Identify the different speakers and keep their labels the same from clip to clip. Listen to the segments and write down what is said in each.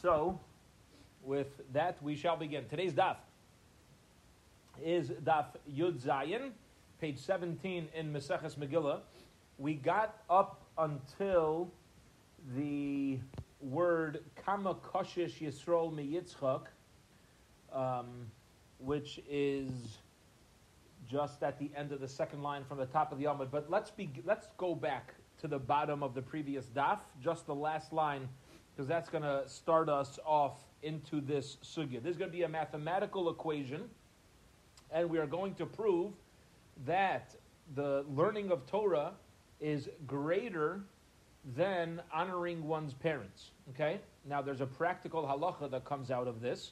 Speaker 1: So, with that, we shall begin. Today's daf is daf Yud Zayin, page 17 in Maseches Megillah. We got up until the word Kama Koshish Yisrael Miyitzchak, um, which is just at the end of the second line from the top of the Amud. But let's be, let's go back to the bottom of the previous daf, just the last line, because that's going to start us off into this sugya. There's going to be a mathematical equation, and we are going to prove that the learning of Torah is greater than honoring one's parents. Okay? Now, there's a practical halacha that comes out of this,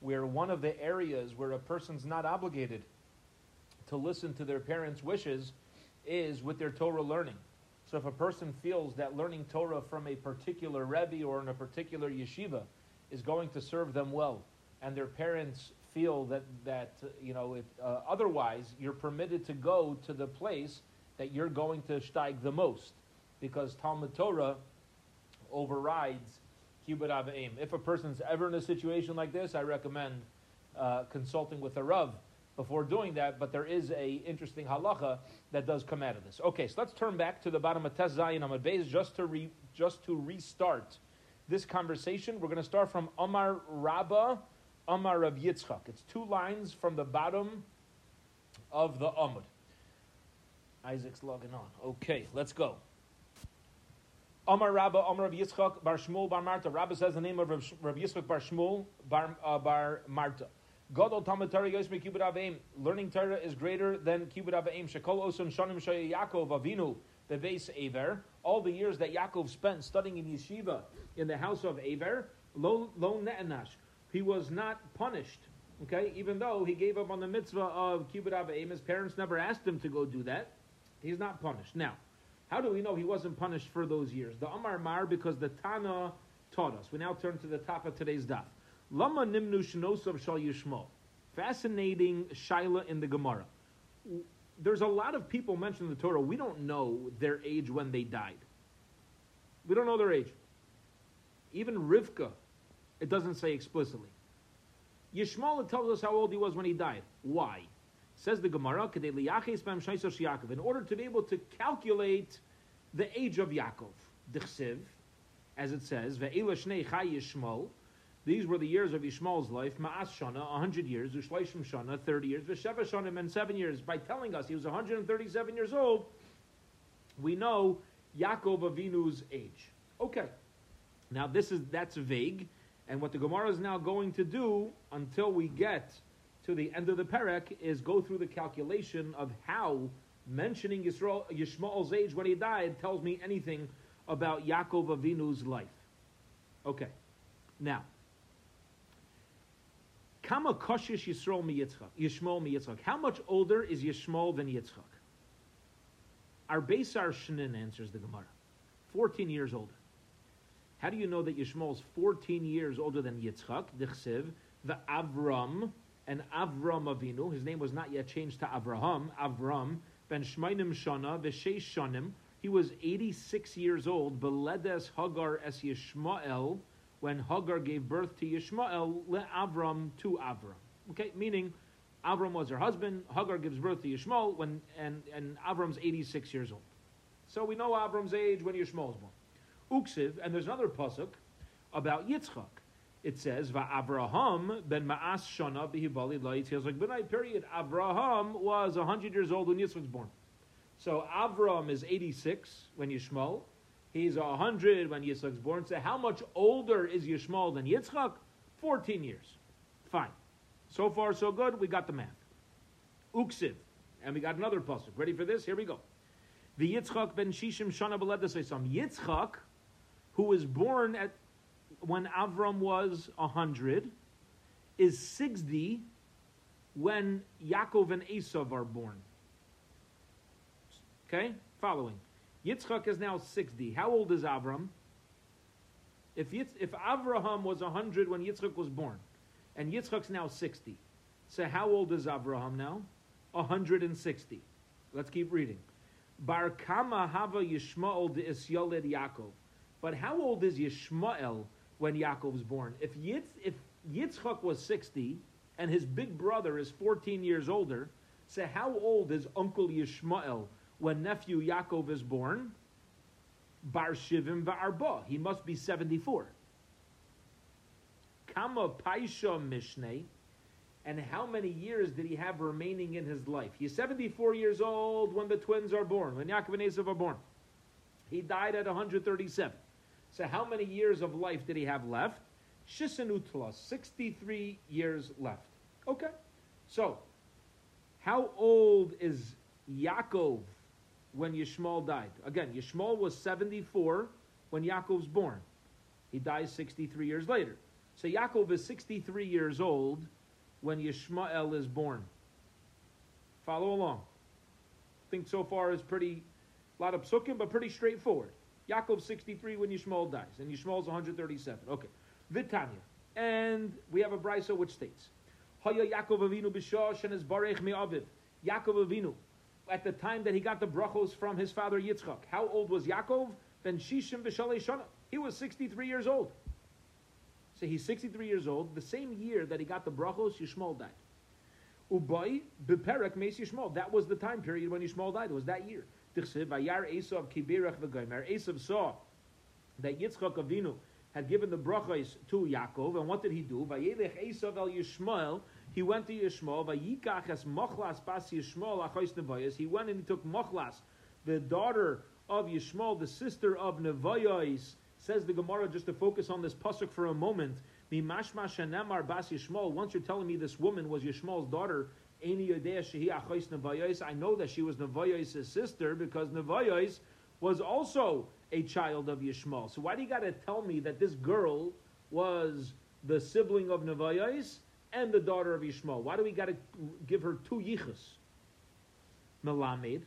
Speaker 1: where one of the areas where a person's not obligated to listen to their parents' wishes is with their Torah learning. So if a person feels that learning Torah from a particular Rebbe or in a particular yeshiva is going to serve them well, and their parents feel that, that you know, uh, otherwise, you're permitted to go to the place that you're going to steig the most, because Talmud Torah overrides Kibbut Avim. If a person's ever in a situation like this, I recommend uh, consulting with a Rav before doing that, but there is a interesting halacha that does come out of this. Okay, so let's turn back to the bottom of Tes Zayin Amud Beis just to re, just to restart this conversation. We're going to start from Amar Rabba, Amar Rav Yitzchak. It's two lines from the bottom of the Amud. Isaac's logging on. Okay, let's go. Amar Rabba, Amar Rav Yitzchak, Bar Shmuel, Bar Marta. Rabba says the name of Rav Yitzchak, Bar Shmuel, Bar, uh, Bar Marta. Gadol Talmud Torah Yosmi Kibbut Aveim. Learning Torah is greater than Kibbut Aveim. Shekol Osam Shanim Shaya Yaakov Avinu Beves Aver. All the years that Yaakov spent studying in yeshiva in the house of Aver, lo lo ne'anash. He was not punished. Okay, even though he gave up on the mitzvah of Kibbut Aveim, his parents never asked him to go do that. He's not punished. Now, how do we know he wasn't punished for those years? The Amar Mar because the Tana taught us. We now turn to the top of today's daf. Lama nimnu shnosav shal yishmo. Fascinating shaila in the Gemara. There's a lot of people mentioned in the Torah. We don't know their age when they died. We don't know their age. Even Rivka, it doesn't say explicitly. Yishmael tells us how old he was when he died. Why? Says the Gemara, in order to be able to calculate the age of Yaakov, as it says, These were the years of Yishmael's life, Ma'as Shana, 100 years, Ushleishim Shana, 30 years, Vesheva Shana, and 7 years. By telling us he was 137 years old, we know Yaakov Avinu's age. Okay. Now this is that's vague, and what the Gemara is now going to do until we get to the end of the parak is go through the calculation of how mentioning Yisrael, Yishmael's age when he died tells me anything about Yaakov Avinu's life. Okay. Now, Kama koshish Yisrael mi Yitzchak, Yishmael mi Yitzchak. How much older is Yishmael than Yitzchak? Our Beisar Shnin answers the Gemara. 14 years older. How do you know that Yishmol is 14 years older than Yitzchak? The Avram, and Avram Avinu. His name was not yet changed to Avraham. Avram, ben Shmainim Shana, v'sheish Shanim. He was 86 years old. Beledes Hagar es Yishmael when Hagar gave birth to Yishmael, Avram to Avram. Okay, meaning Avram was her husband, Hagar gives birth to Yishmael, when, and, and Avram's 86 years old. So we know Avram's age when Yishmael is born. Uksiv, and there's another pasuk about Yitzchak. It says, Avraham ben Ma'as Shana bihibali la'itzchak like Benai, period. Avraham was 100 years old when Yitzchak was born. So Avram is 86 when Yishmael, He's a hundred when Yitzchak's born. So how much older is Yishmael than Yitzchak? Fourteen years. Fine. So far, so good. We got the math. Uksiv. And we got another pasuk. Ready for this? Here we go. The Yitzchak ben Shishim Shana Beledasesam. Yitzchak, who was born at when Avram was a hundred, is sixty when Yaakov and Esav are born. Okay? Following. Yitzchak is now 60. How old is Avram? If, Yitz, if Avraham was 100 when Yitzchak was born, and Yitzchak's now 60, so how old is Avraham now? 160. Let's keep reading. Bar Kama Hava Yishmael de Isyoled Yaakov. But how old is Yishmael when Yaakov was born. If, Yitz, if Yitzchak was 60 and his big brother is 14 years older, so how old is Uncle Yishmael when nephew Yaakov is born? Bar Shivim Va'arba. He must be 74. Kama Paisha Mishneh. And how many years did he have remaining in his life? He's 74 years old when the twins are born, when Yaakov and Esav are born. He died at 137. So how many years of life did he have left? Shisanutla, 63 years left. Okay. So, how old is Yaakov when Yishmael died? Again, Yishmael was 74 when Yaakov's born. He dies 63 years later. So Yaakov is 63 years old when Yishmael is born. Follow along. I think so far is pretty, a lot of psukim, but pretty straightforward. Yaakov 63 when Yishmael dies, and Yishmael's 137. Okay. Vitanya. And we have a brisa which states, Haya Yaakov Avinu b'shosh and his barech me'aviv. Yaakov Avinu, at the time that he got the brachos from his father Yitzchak. How old was Yaakov? Ben Shishim shana. He was 63 years old. So he's 63 years old. The same year that he got the brachos, Yishmael died. Ubay beperek meis Yishmael. That was the time period when Yishmael died. It was that year. Vayar Esav v'goymer. Esav saw that Yitzchak Avinu had given the brachos to Yaakov, and what did he do? Vayelech Esav el Yishmael. He went to Yishmael. Vayikach es mochlas bas Yishmael achos nevoyas. He went and he took mochlas, the daughter of Yishmael, the sister of Nevoyos. Says the Gemara, just to focus on this pasuk for a moment. Once you're telling me this woman was Yishmael's daughter, I know that she was Nevoyos' sister because Nevoyos was also a child of Yishmael. So why do you got to tell me that this girl was the sibling of Nevoyos and the daughter of Yishmael? Why do we got to give her two yichus? Melamed,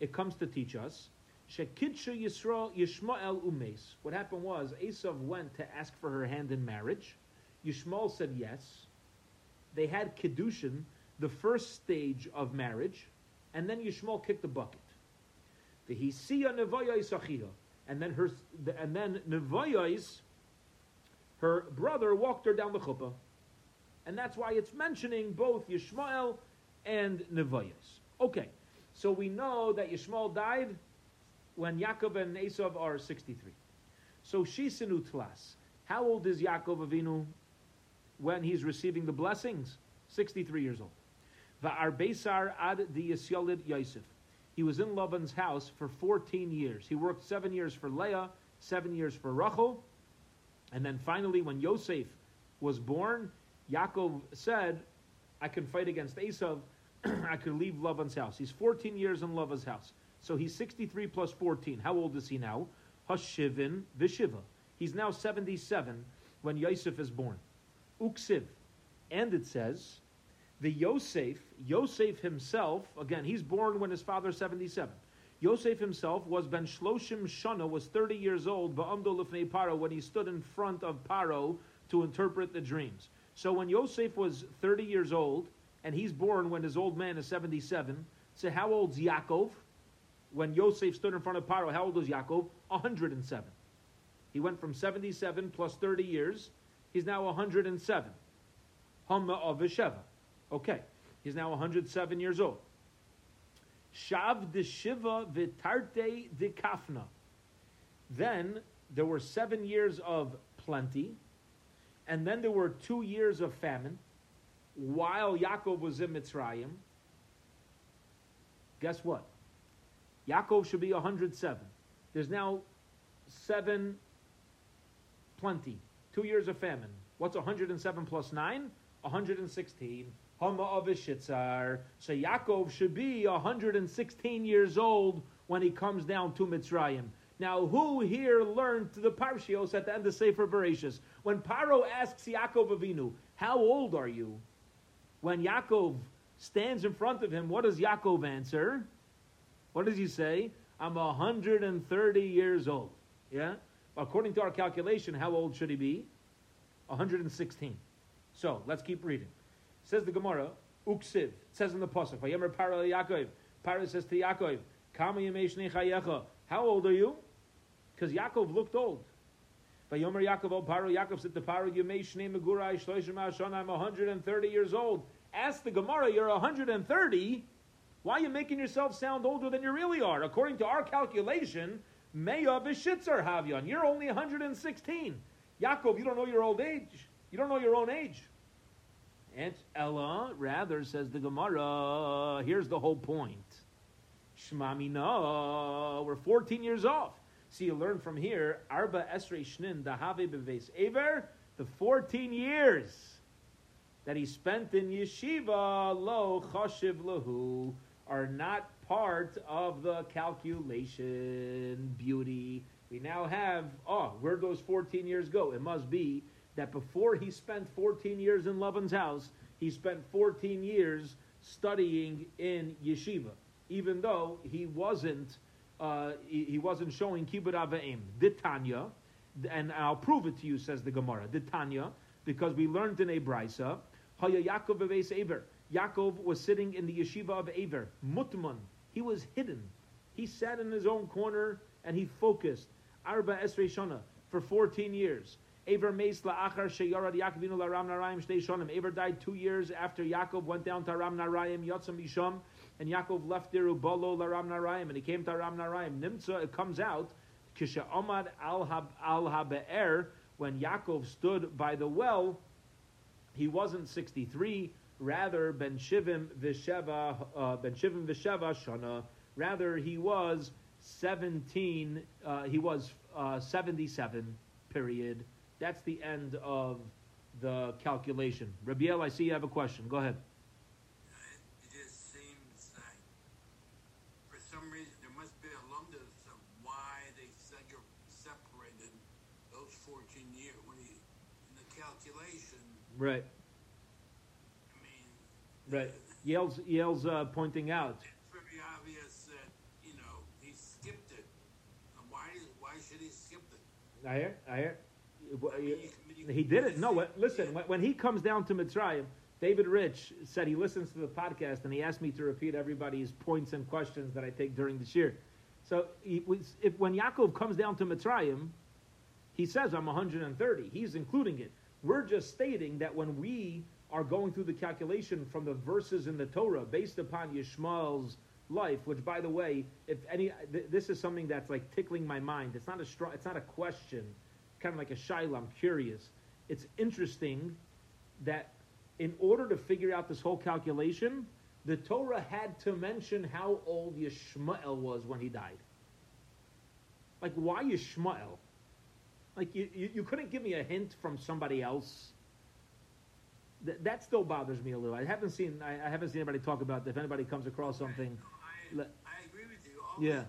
Speaker 1: it comes to teach us Shekidsha Yisrael Yishmael Umes. What happened was Esav went to ask for her hand in marriage. Yishmael said yes. They had kiddushin, the first stage of marriage, and then Yishmael kicked the bucket. The Hisiya Nevoyais Achiha. And then her and then Nevoyais, her brother, walked her down the chuppah. And that's why it's mentioning both Yishmael and Nevoyais. Okay, so we know that Yishmael died when Yaakov and Esav are 63. So Shisinu Tlas. How old is Yaakov Avinu when he's receiving the blessings? 63 years old. Va'arbesar ad di Yisyolid Yosef. He was in Laban's house for 14 years. He worked seven years for Leah, seven years for Rachel, and then finally, when Yosef was born, Yaakov said, I can fight against Esav. I could leave Laban's house. He's 14 years in Laban's house. So he's 63 plus 14. How old is he now? Hashivin Vishiva. He's now 77 when Yosef is born. Uksiv. And it says, the Yosef, Yosef himself, again, he's born when his father's 77. Yosef himself was Ben Shloshim Shana, was 30 years old, Ba'amdo Lifnei Paro, when he stood in front of Paro to interpret the dreams. So when Yosef was 30 years old, and he's born when his old man is 77, so how old's Yaakov? when Yosef stood in front of Paro, how old was Yaakov? 107. He went from 77 plus 30 years. He's now 107. Hamma of Vesheva. Okay. He's now 107 years old. Shav de Shiva vitarte de Kafna. Then there were seven years of plenty, and then there were two years of famine while Yaakov was in Mitzrayim. Guess what? Yaakov should be 107. There's now seven plenty. Two years of famine. What's 107 plus 9? 116. Hama of Ishitzar. So Yaakov should be 116 years old when he comes down to Mitzrayim. Now, who here learned the Parshios at the end of Sefer Bereshis? When Paro asks Yaakov Avinu, How old are you? When Yaakov stands in front of him, what does Yaakov answer? What does he say? I'm 130 years old. Yeah? According to our calculation, how old should he be? 116. So, let's keep reading. Says the Gemara, Uksiv, says in the Pasuk, Vayemer Paro Yaakov. Paro says to Yaakov. How old are you? Because Yaakov looked old. Vayomer Yaakov oh, O Paro, Yaakov said to Paro, Yumei Shnei Megurai Shloishim Hashon, I'm 130 years old. Ask the Gemara, you're 130? Why are you making yourself sound older than you really are? According to our calculation, Meya Vishitzer Havyon, you're only 116. Yaakov, you don't know your old age. You don't know your own age. And Ella, rather, says the Gemara, here's the whole point. Shmami no, we're 14 years off. So you learn from here, Arba Esrei Shnin Dahave Beves Aver, the 14 years that he spent in yeshiva, lo choshiv lahu, are not part of the calculation. Beauty. We now have, oh, where'd those 14 years go? It must be that before he spent 14 years in Lavan's house, he spent 14 years studying in yeshiva, even though he wasn't uh, he, he, wasn't showing kibbut avim. Ditanya, and I'll prove it to you, says the Gemara. Ditanya, because we learned in a brisa, Haya Yaakov Aves Aver. Yaakov was sitting in the yeshiva of Aver, Mutman. He was hidden. He sat in his own corner and he focused. Arba Esrei Shana for 14 years. Aver Meis La'achar Sheyarad Yaakovinu Laram Narayim Shtei Shonim. Aver died two years after Yaakov went down to Aram Narayim, Yotzam Misham, and Yaakov left there Ubalo Laram Narayim, and he came to Aram Narayim. Nimtza, it comes out, Kisha Omad Al Habe'er, when Yaakov stood by the well, he wasn't 63, rather Ben Shivim Visheva, uh, Ben Shivim Visheva Shana, rather he was 17, uh, he was uh, 77, period. That's the end of the calculation. Rabiel, I see you have a question. Go ahead. Right. I mean, right. Yale's Yale's uh, pointing out.
Speaker 2: It's very obvious that you know he skipped it. Why? Why should he skip it?
Speaker 1: I hear. I hear. I mean, you, he did it. No, listen. Yeah. When he comes down to Mitzrayim, David Rich said he listens to the podcast and he asked me to repeat everybody's points and questions that I take during this year. So he, if, when Yaakov comes down to Mitzrayim, he says, I'm 130. He's including it. We're just stating that when we are going through the calculation from the verses in the Torah based upon Yishmael's life, which by the way, if any, th- this is something that's like tickling my mind. It's not a str- it's not a question, kind of like a shiloh. I'm curious. It's interesting that in order to figure out this whole calculation, the Torah had to mention how old Yishmael was when he died. Like, why Yishmael? Like you, you, you, couldn't give me a hint from somebody else. Th- that still bothers me a little. I haven't seen I, I, haven't seen anybody talk about if anybody comes across something.
Speaker 2: I, I, I agree with you.
Speaker 1: Always, yeah.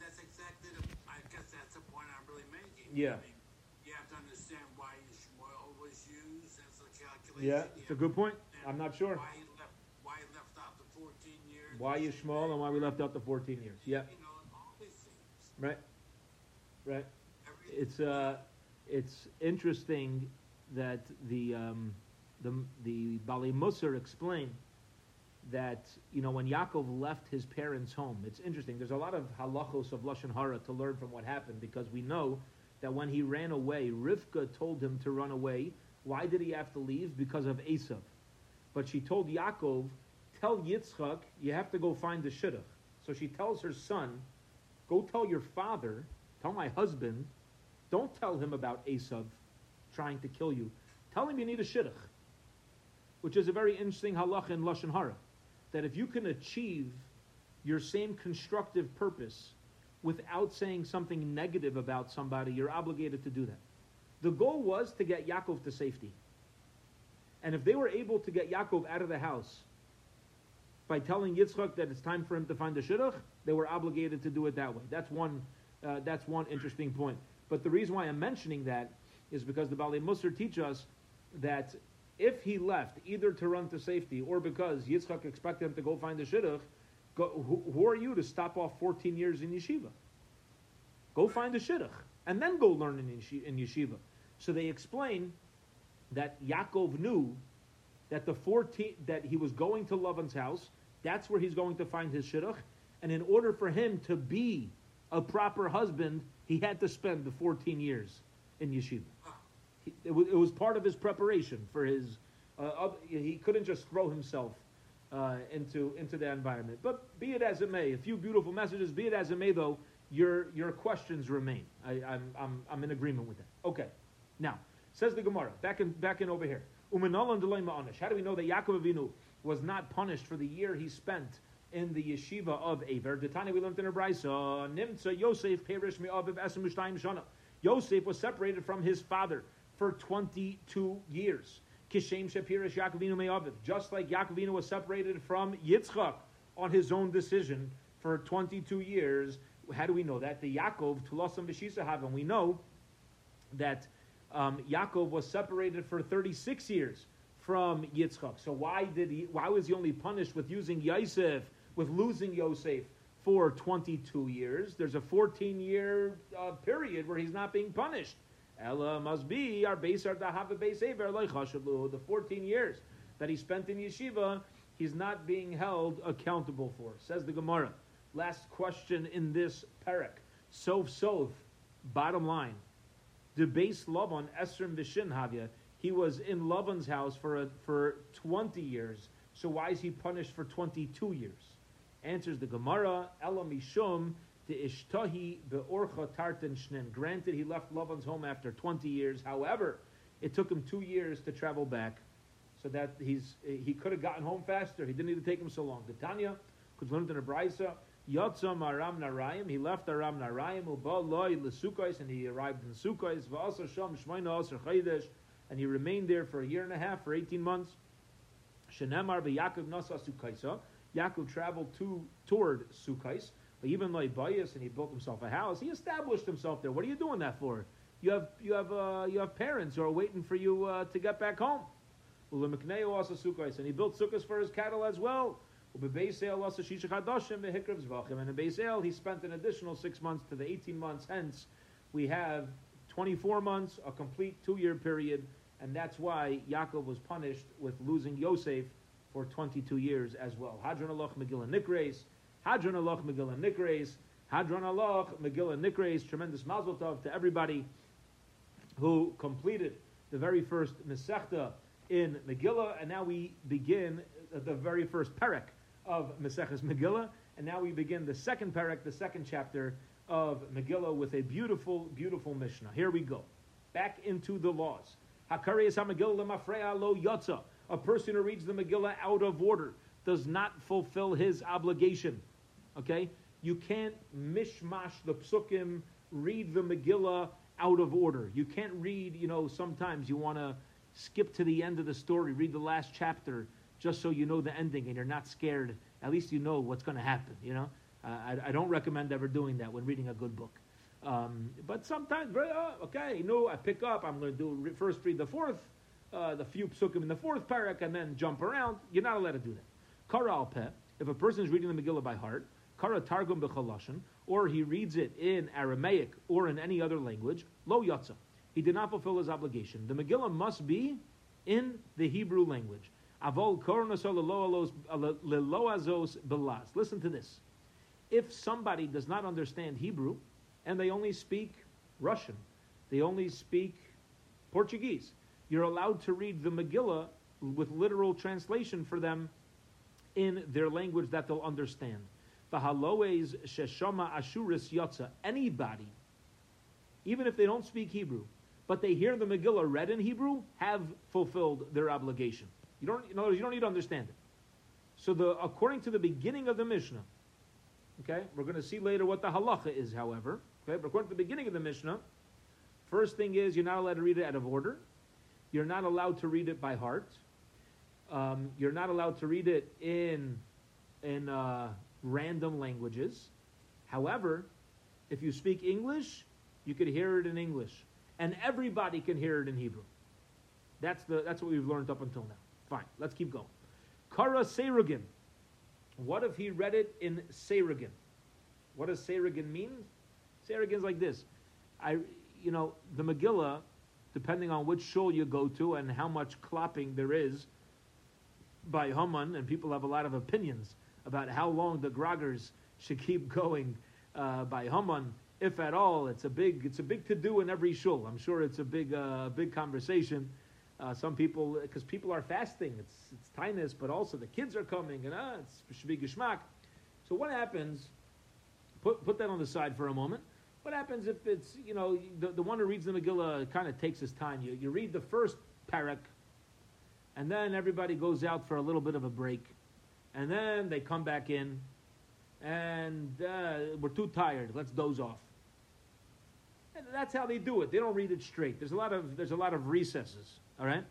Speaker 2: That's exactly the. I guess that's the point I'm really making.
Speaker 1: Yeah.
Speaker 2: I mean, you have to understand why Shmuel was used as a calculation.
Speaker 1: Yeah, it's a good point. I'm not sure.
Speaker 2: Why he left, why he left out the 14 years.
Speaker 1: Why Yishmael and why we left out the 14 years. Yeah.
Speaker 2: You know, all these things.
Speaker 1: Right. Right it's uh, it's interesting that the um, the the Baalei Musar explained that you know when Yaakov left his parents' home, it's interesting. There's a lot of halachos of lashon hara to learn from what happened because we know that when he ran away, Rivka told him to run away. Why did he have to leave? Because of Esav. But she told Yaakov, "Tell Yitzchak you have to go find the shidduch." So she tells her son, "Go tell your father, tell my husband don't tell him about Esav trying to kill you. Tell him you need a shidduch, which is a very interesting halach in lashon hara. That if you can achieve your same constructive purpose without saying something negative about somebody, you're obligated to do that. The goal was to get Yaakov to safety. And if they were able to get Yaakov out of the house by telling Yitzchak that it's time for him to find a shidduch, they were obligated to do it that way. That's one, uh, that's one interesting point. But the reason why I'm mentioning that is because the Baalei Musar teach us that if he left either to run to safety or because Yitzchak expected him to go find the shidduch, go, who, who, are you to stop off 14 years in yeshiva? Go find a shidduch and then go learn in, in yeshiva. So they explain that Yaakov knew that the 14 that he was going to Lavan's house. That's where he's going to find his shidduch, and in order for him to be a proper husband, he had to spend the 14 years in yeshiva. He, it, was, it was part of his preparation for his. Uh, he couldn't just throw himself uh, into into that environment. But be it as it may, a few beautiful messages. Be it as it may, though, your your questions remain. I, am I'm, I'm I'm in agreement with that. Okay, now says the Gemara back in back in over here. How do we know that Yaakov Avinu was not punished for the year he spent in the yeshiva of Aver? The Tanya we learned in a brayso. Nimtza Yosef perish mi'aviv esem shana. Yosef was separated from his father for 22 years. Kishem Shapirish Yaakovinu Me'aviv. Just like Yaakovinu was separated from Yitzchak on his own decision for 22 years. How do we know that? The Yaakov, Tulosam Vishisahav, and we know that um, Yaakov was separated for 36 years from Yitzchak. So why did he? Why was he only punished with using Yosef, with losing Yosef for 22 years? There's a 14 year uh, period where he's not being punished. Ella must be our base our dahava base The 14 years that he spent in yeshiva, he's not being held accountable for. Says the Gemara. Last question in this parak. Sof sof. Bottom line. The base Lavan Esrim Vishin Havya. He was in Lavan's house for a, for 20 years. So why is he punished for 22 years? Answers the Gemara. Ella mishum the ishtahi beorcha tartan shnen. Granted, he left Lavan's home after 20 years. However, it took him two years to travel back, so that he's he could have gotten home faster. He didn't need to take him so long. Tanya, could learn in a brisa. Yatzam Aram Narayim. He left Aram Narayim. Uba loy lesukais, and he arrived in Sukkos. Va'asa sham shmayna aser chaydesh, and he remained there for a year and a half, for 18 months. Shenemar beYaakov nasa Sukkaisa. Yaakov traveled to toward Sukkos. But even though he bias and he built himself a house, he established himself there. What are you doing that for? You have you have uh, you have parents who are waiting for you uh, to get back home. also and he built sukkahs for his cattle as well. And in Beisel, he spent an additional six months to the 18 months. Hence, we have 24 months, a complete two-year period, and that's why Yaakov was punished with losing Yosef for 22 years as well. Hadron Allah Megillah Nikres. Hadron Aloch Megillah Nikres. Hadron Aloch Megillah Nikres. Tremendous mazel tov to everybody who completed the very first Masechta in Megillah, and now we begin the very first parak of Maseches Megillah, and now we begin the second parak, the second chapter of Megillah, with a beautiful, beautiful Mishnah. Here we go. Back into the laws. Hakari Megillah lo yotza. A person who reads the Megillah out of order does not fulfill his obligation. Okay? You can't mishmash the psukim, read the Megillah out of order. You can't read, you know, sometimes you want to skip to the end of the story, read the last chapter, just so you know the ending and you're not scared. At least you know what's going to happen, you know? Uh, I, I, don't recommend ever doing that when reading a good book. Um, but sometimes, uh, okay, you know, I pick up, I'm going to do first read the fourth, uh, the few psukim in the fourth parak, and then jump around. You're not allowed to do that. Kara al peh, if a person is reading the Megillah by heart, Kara Targum b'chalashin, or he reads it in Aramaic or in any other language, lo yatsa. He did not fulfill his obligation. The Megillah must be in the Hebrew language. Avol leloazos belas. Listen to this. If somebody does not understand Hebrew and they only speak Russian, they only speak Portuguese, you're allowed to read the Megillah with literal translation for them in their language that they'll understand. V'haloes sheshama ashuris yotza. Anybody, even if they don't speak Hebrew, but they hear the Megillah read in Hebrew, have fulfilled their obligation. You don't, in other words, you don't need to understand it. So, the, according to the beginning of the Mishnah, okay, we're going to see later what the halacha is, however. Okay, but according to the beginning of the Mishnah, first thing is you're not allowed to read it out of order. You're not allowed to read it by heart. Um, you're not allowed to read it in in uh, random languages. However, if you speak English, you could hear it in English, and everybody can hear it in Hebrew. That's the that's what we've learned up until now. Fine, let's keep going. Kara Seirugin. What if he read it in Seirugin? What does Seirugin mean? Seirugin like this. I, you know, the Megillah, depending on which shul you go to and how much clapping there is by Haman, and people have a lot of opinions about how long the groggers should keep going uh, by Haman if at all. It's a big, it's a big to do in every shul. I'm sure it's a big, uh, big conversation. Uh, some people, because people are fasting, it's it's tinus, but also the kids are coming, and uh, it's should be geschmack. So what happens? Put put that on the side for a moment. What happens if it's you know the, the one who reads the Megillah kind of takes his time. You you read the first parak, and then everybody goes out for a little bit of a break, and then they come back in, and uh, we're too tired. Let's doze off. And that's how they do it. They don't read it straight. There's a lot of there's a lot of recesses. All right,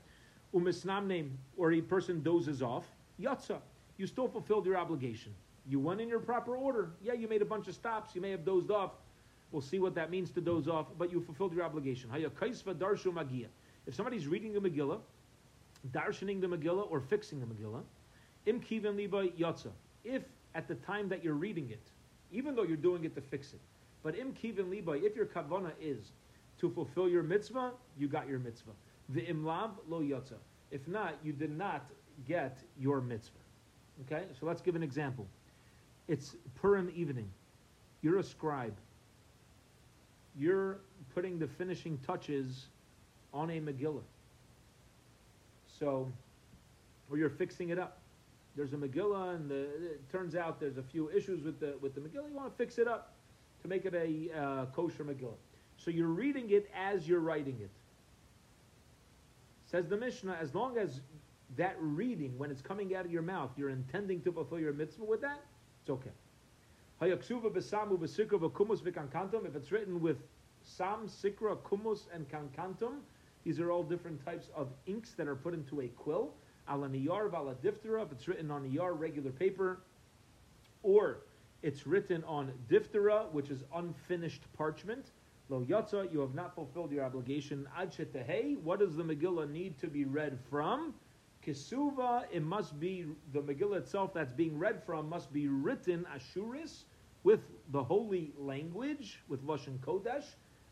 Speaker 1: umisnam name or a person dozes off. Yatsa, you still fulfilled your obligation. You went in your proper order. Yeah, you made a bunch of stops. You may have dozed off. We'll see what that means to doze off, but you fulfilled your obligation. If somebody's reading the Megillah, darshaning the Megillah, or fixing the Megillah, im kivim liba yatsa. If at the time that you're reading it, even though you're doing it to fix it, but im kivim liba, if your kavana is to fulfill your mitzvah, you got your mitzvah. The imlav lo yatsa. If not, you did not get your mitzvah. Okay, so let's give an example. It's Purim evening. You're a scribe. You're putting the finishing touches on a Megillah. So, or you're fixing it up. There's a Megillah, and the, it turns out there's a few issues with the with the Megillah. You want to fix it up to make it a uh, kosher Megillah. So you're reading it as you're writing it. Says the Mishnah, as long as that reading, when it's coming out of your mouth, you're intending to fulfill your mitzvah with that, it's okay. If it's written with sam, sikra, kumus, and kankantum, these are all different types of inks that are put into a quill. Ala niyar vala if it's written on niyar, regular paper, or it's written on diphthera, which is unfinished parchment. Lo yatza, you have not fulfilled your obligation. Ad shetehei, what does the Megillah need to be read from? Kisuva, it must be, the Megillah itself that's being read from must be written ashuris, with the holy language, with Lashon Kodesh,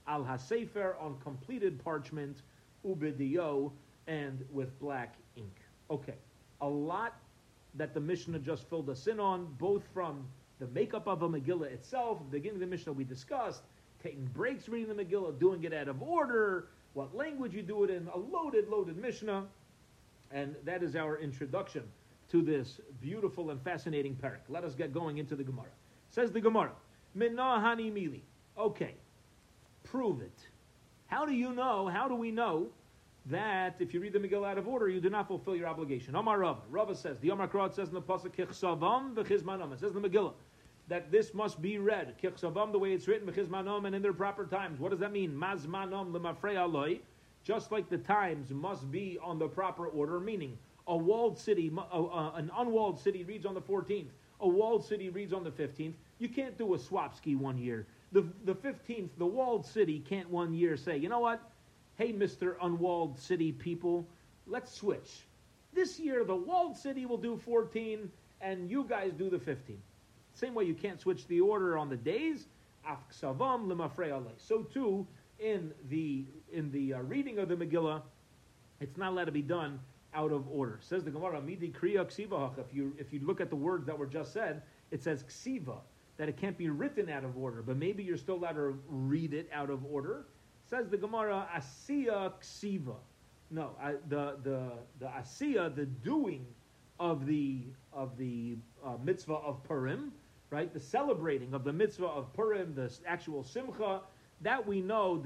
Speaker 1: al hasefer on completed parchment, ubidio, and with black ink. Okay, a lot that the Mishnah just filled us in on, both from the makeup of a Megillah itself, the beginning of the Mishnah we discussed, taking breaks reading the Megillah, doing it out of order, what language you do it in, a loaded, loaded Mishnah. And that is our introduction to this beautiful and fascinating parak. Let us get going into the Gemara. Says the Gemara, Minahani Mili. Okay, prove it. How do you know, how do we know that if you read the Megillah out of order, you do not fulfill your obligation? Amar Rava. Rava says, the Amar Krat says in the Pasuk, Kichsavam v'chizmanam. It says in the Megillah that this must be read, Kichsavam, the way it's written, v'chizmanam, and in their proper times. What does that mean? Mazmanam l'mafrei aloi just like the times must be on the proper order, meaning a walled city, an unwalled city reads on the 14th, a walled city reads on the 15th. You can't do a swapski one year. The, the 15th, the walled city can't one year say, you know what? Hey, Mr. Unwalled City people, let's switch. This year, the walled city will do 14, and you guys do the 15. Same way you can't switch the order on the days. So too, in the in the uh, reading of the Megillah, it's not allowed to be done out of order. Says the Gemara, Midi Kriya Ksiva. If you if you look at the words that were just said, it says Ksiva, that it can't be written out of order, but maybe you're still allowed to read it out of order. Says the Gemara, Asiya Ksiva. No, I, the the the Asiya, the doing of the of the uh, mitzvah of Purim, right? The celebrating of the mitzvah of Purim, the actual Simcha that we know,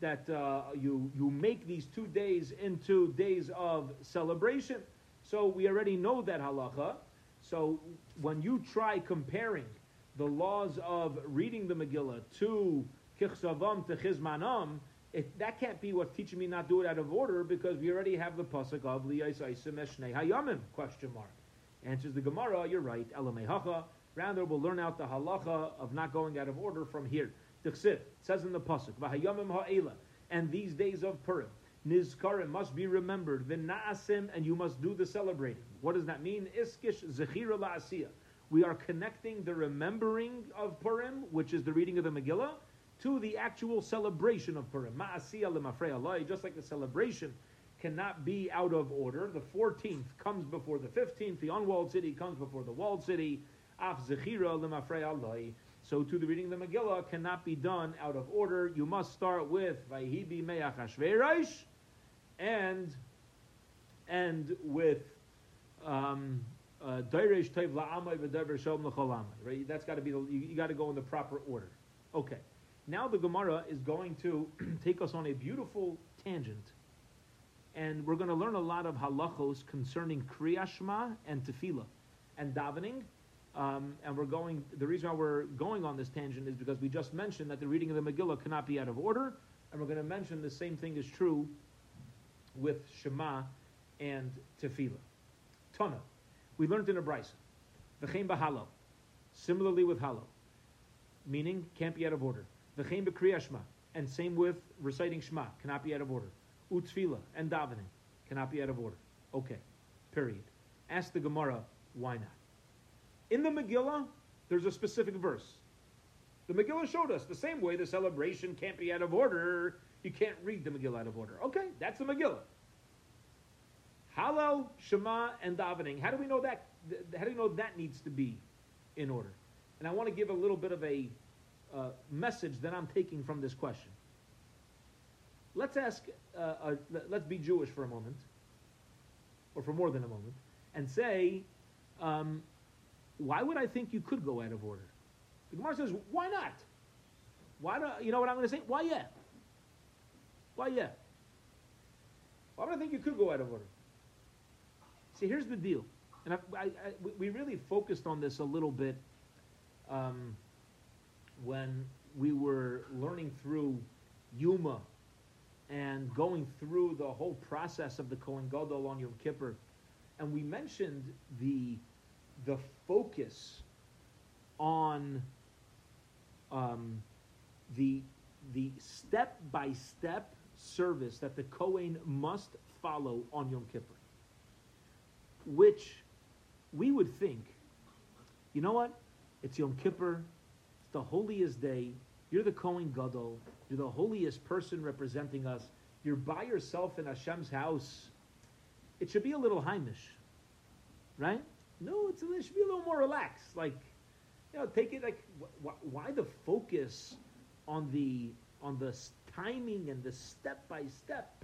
Speaker 1: that uh, you, you make these two days into days of celebration. So we already know that halacha. So when you try comparing the laws of reading the Megillah to kichsavam to chizmanam, it, that can't be what's teaching me not do it out of order because we already have the pasuk of liyais hayamim question mark. Answers the Gemara, you're right. Elamei hacha Rather, we'll learn out the halacha of not going out of order from here. Tichsiv says in the pasuk, "V'hayamim ha'ela," and these days of Purim, nizkarim must be remembered. V'na'asim, and you must do the celebrating. What does that mean? Iskish zechira la'asiyah. We are connecting the remembering of Purim, which is the reading of the Megillah, to the actual celebration of Purim. Ma'asiyah l'mafrei just like the celebration cannot be out of order. The 14th comes before the 15th. The unwalled city comes before the walled city af zechira lemafrei aloi. So to the reading of the Megillah cannot be done out of order. You must start with Vayibi Me'ach Hashverosh and and with um, uh, La'amai V'Dever Shalom. Right? That's got to be the, you, you got to go in the proper order. Okay. Now the Gemara is going to take us on a beautiful tangent, and we're going to learn a lot of halachos concerning Kriyashma and Tefillah and davening. Um, and we're going. The reason why we're going on this tangent is because we just mentioned that the reading of the Megillah cannot be out of order, and we're going to mention the same thing is true with Shema and Tefillah. Tana, we learned in a brisa, v'chein b'halo, similarly with halo, meaning can't be out of order. V'chein b'kriyashma, and same with reciting Shema, cannot be out of order. Utzfila and davening cannot be out of order. Okay, period. Ask the Gemara, why not? In the Megillah, there's a specific verse. The Megillah showed us the same way the celebration can't be out of order. You can't read the Megillah out of order. Okay, that's the Megillah. Hallel, Shema, and davening. How do we know that? How do we know that needs to be in order? And I want to give a little bit of a uh, message that I'm taking from this question. Let's ask. Uh, uh, let's be Jewish for a moment, or for more than a moment, and say, um, why would I think you could go out of order? The Gemara says, why not? Why do you know what I'm going to say? Why yeah? Why yeah? Why would I think you could go out of order? See, here's the deal, and I, I, I, we really focused on this a little bit um, when we were learning through Yoma and going through the whole process of the Kohen Gadol on Yom Kippur, and we mentioned the the focus on um, the the step by step service that the Kohen must follow on Yom Kippur which we would think, you know what? It's Yom Kippur, it's the holiest day. You're the Kohen Gadol. You're the holiest person representing us. You're by yourself in Hashem's house. It should be a little Heimish, right? No, it's, it should be a little more relaxed. Like, you know, take it like, wh- why the focus on the on the timing and the step by step?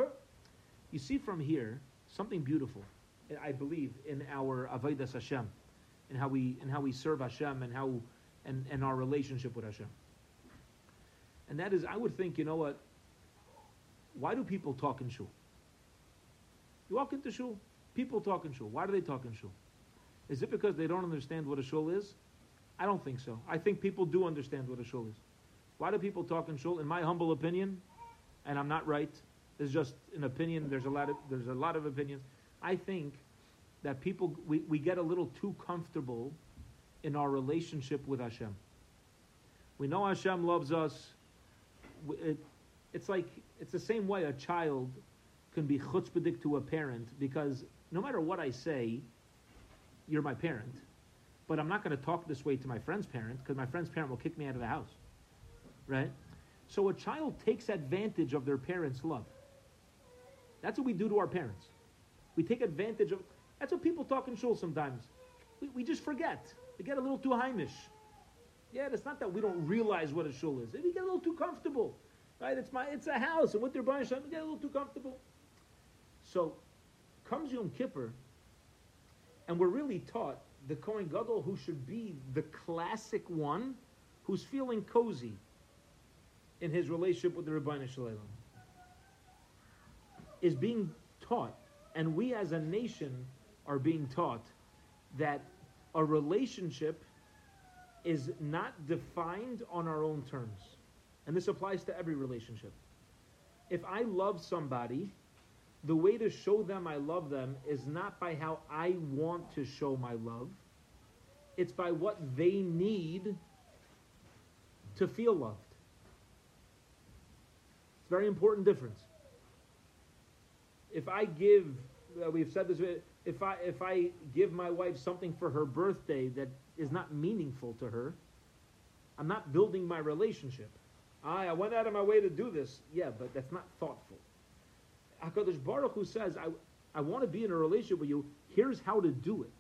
Speaker 1: You see from here something beautiful. I believe, in our avodas Hashem, and how we and how we serve Hashem, and how and, and our relationship with Hashem. And that is, I would think, you know what? Why do people talk in shul? You walk into shul, people talk in shul. Why do they talk in shul? Is it because they don't understand what a shul is? I don't think so. I think people do understand what a shul is. Why do people talk in shul? In my humble opinion, and I'm not right. It's just an opinion. There's a lot of there's a lot of opinions. I think that people, we, we get a little too comfortable in our relationship with Hashem. We know Hashem loves us. It, it's like, it's the same way a child can be chutzpahdik to a parent because no matter what I say, you're my parent. But I'm not going to talk this way to my friend's parent because my friend's parent will kick me out of the house. Right? So a child takes advantage of their parents' love. That's what we do to our parents. We take advantage of. That's what people talk in shul sometimes. We, we just forget. We get a little too heimish. Yeah, it's not that we don't realize what a shul is. We get a little too comfortable, right? It's my, it's a house, and what they're buying we get a little too comfortable. So, comes Yom Kippur, and we're really taught the Kohen Gadol who should be the classic one, who's feeling cozy in his relationship with the Ribbono Shel Olam, is being taught and we as a nation are being taught that a relationship is not defined on our own terms. And this applies to every relationship. If I love somebody, the way to show them I love them is not by how I want to show my love, it's by what they need to feel loved. It's a very important difference if I give, uh, we've said this, if I if I give my wife something for her birthday that is not meaningful to her, I'm not building my relationship. I, I went out of my way to do this, yeah, but that's not thoughtful. Hakadosh Baruch Hu says, I I want to be in a relationship with you. Here's how to do it.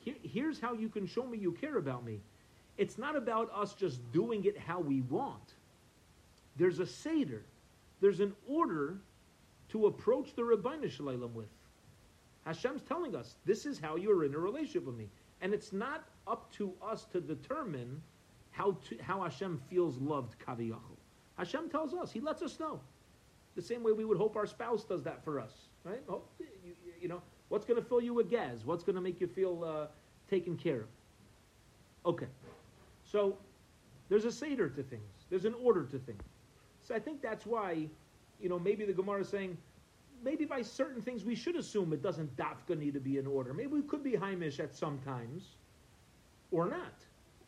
Speaker 1: Here, here's how you can show me you care about me. it's not about us just doing it how we want. There's a seder, there's an order to approach the Ribbono Shel Olam with. Hashem's telling us this is how you're in a relationship with me, and it's not up to us to determine how to, how Hashem feels loved kaviyachol. Hashem tells us; He lets us know. The same way we would hope our spouse does that for us, right? Hope, you, you know, what's going to fill you with gas? What's going to make you feel uh, taken care of? Okay, so there's a seder to things. There's an order to things. So I think that's why, you know, maybe the Gemara is saying, maybe by certain things we should assume it doesn't dafka need to be in order. Maybe we could be Heimish at some times, or not.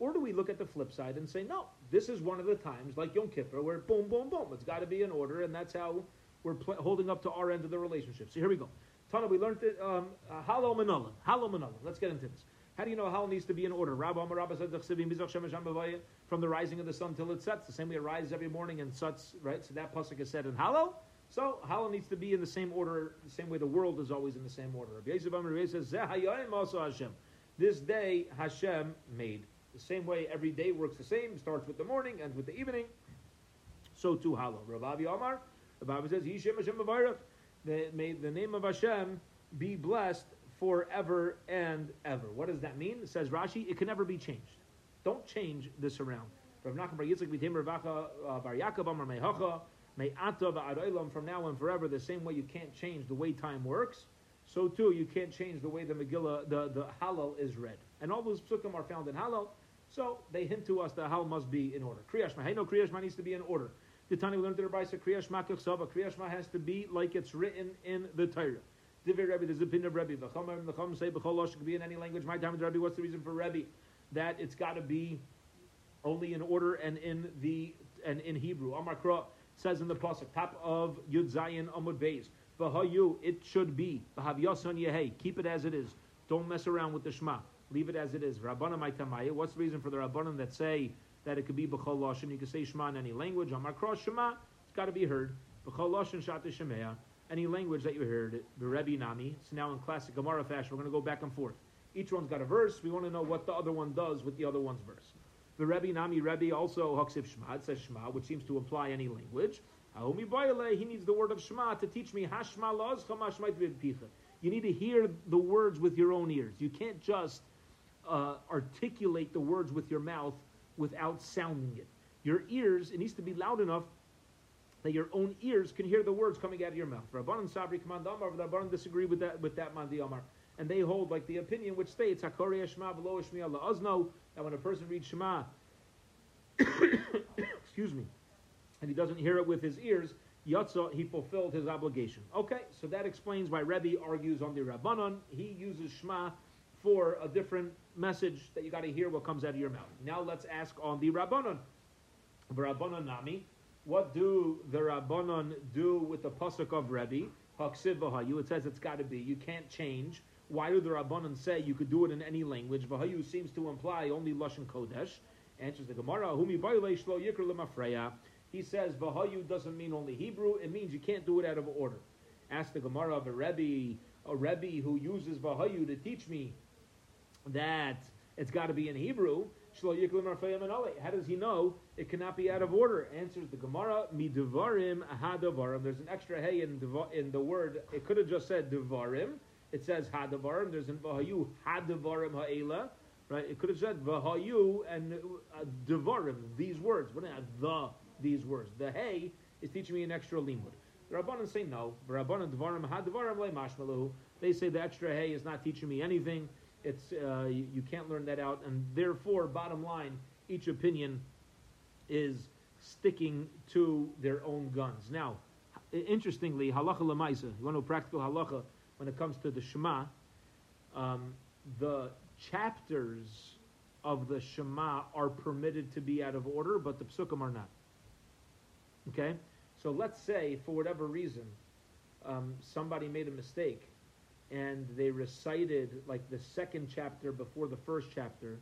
Speaker 1: Or do we look at the flip side and say, no, this is one of the times, like Yom Kippur, where boom, boom, boom, it's got to be in order, and that's how we're pl- holding up to our end of the relationship. So here we go. Tana, we learned it. Um, uh, Halo Manolim. Halo Manolim. Let's get into this. How do you know a needs to be in order? From the rising of the sun till it sets. The same way it rises every morning and sets, right? So that pasuk is said in Hallel. So Hallel needs to be in the same order, the same way the world is always in the same order. says, This day Hashem made. The same way every day works the same, starts with the morning, ends with the evening. So too Hallel. Rabbi Omar, Rabbi says, Yishem Hashem May the name of Hashem be blessed forever and ever. What does that mean? It says Rashi, it can never be changed. Don't change this around. Uh, from now on forever, the same way you can't change the way time works, so too you can't change the way the Megillah, the, the Hallel is read. And all those psukim are found in Hallel, so they hint to us that Hallel must be in order. Kriyashma, hey no, Kriyashma needs to be in order. The Tani learned the Rabbi said Kriyashma Kriyashma has to be like it's written in the Torah. Divrei Rebbe, there's a opinion of Rebbe. V'chomer v'chom say b'chol could be in any language. My time with Rebbe. What's the reason for Rebbe? That it's got to be only in order and in the and in Hebrew. Amar Kra says in the pasuk, top of Yud Zayin Amud Beis. V'hayu, it should be. V'hav yason yehei. Keep it as it is. Don't mess around with the Shema. Leave it as it is. Rabbana Maitamaya. What's the reason for the Rabbanan that say that it could be b'chol lashon? You can say Shema in any language. Amar Kra Shema. It's got to be heard. B'chol lashon shata shemea any language that you heard, Rebbe Nami. It's now in classic Gemara fashion. We're going to go back and forth. Each one's got a verse. We want to know what the other one does with the other one's verse. The Rebbe Nami Rebbe also Haksiv Shema. It says Shema, which seems to imply any language. Haomi Boyle, he needs the word of Shema to teach me Hashma You need to hear the words with your own ears. You can't just uh, articulate the words with your mouth without sounding it. Your ears, it needs to be loud enough that your own ears can hear the words coming out of your mouth. Rabban and Sabri Command Amar, Rabban disagree with that with that Mandi Amar. And they hold like the opinion which states Hakori Shema below Shmi Allah Azno, that when a person reads Shema, excuse me, and he doesn't hear it with his ears, Yatza, he fulfilled his obligation. Okay, so that explains why Rebbe argues on the Rabbanon. He uses Shema for a different message that you got to hear what comes out of your mouth. Now let's ask on the Rabbanon. Rabbanon Nami, what do the Rabbanon do with the pasuk of Rebbe? Haksiv It says it's got to be. You can't change. Why do the Rabbanon say you could do it in any language? Vahayu seems to imply only Lashon Kodesh. Answers the Gemara. Humi shlo yikr He says Vahayu doesn't mean only Hebrew. It means you can't do it out of order. Ask the Gemara of a Rebbe, a Rebbe who uses Vahayu to teach me that it's got to be in Hebrew. How does he know it cannot be out of order? Answers the Gemara, midevarim hadavarim. There's an extra hey in, in the word. It could have just said devarim. It says hadavarim. There's an vahayu hadavarim ha'ela. Right? It could have said vahayu and uh, devarim. These words. What the these words? The hey is teaching me an extra limud. The Rabbanan say no. They say the extra hey is not teaching me anything. It's uh, you, you, can't learn that out, and therefore, bottom line, each opinion is sticking to their own guns. Now, interestingly, halacha lemaisa. You want to know practical halacha when it comes to the Shema. Um, the chapters of the Shema are permitted to be out of order, but the psukim are not. Okay, so let's say for whatever reason um, somebody made a mistake and they recited like the second chapter before the first chapter,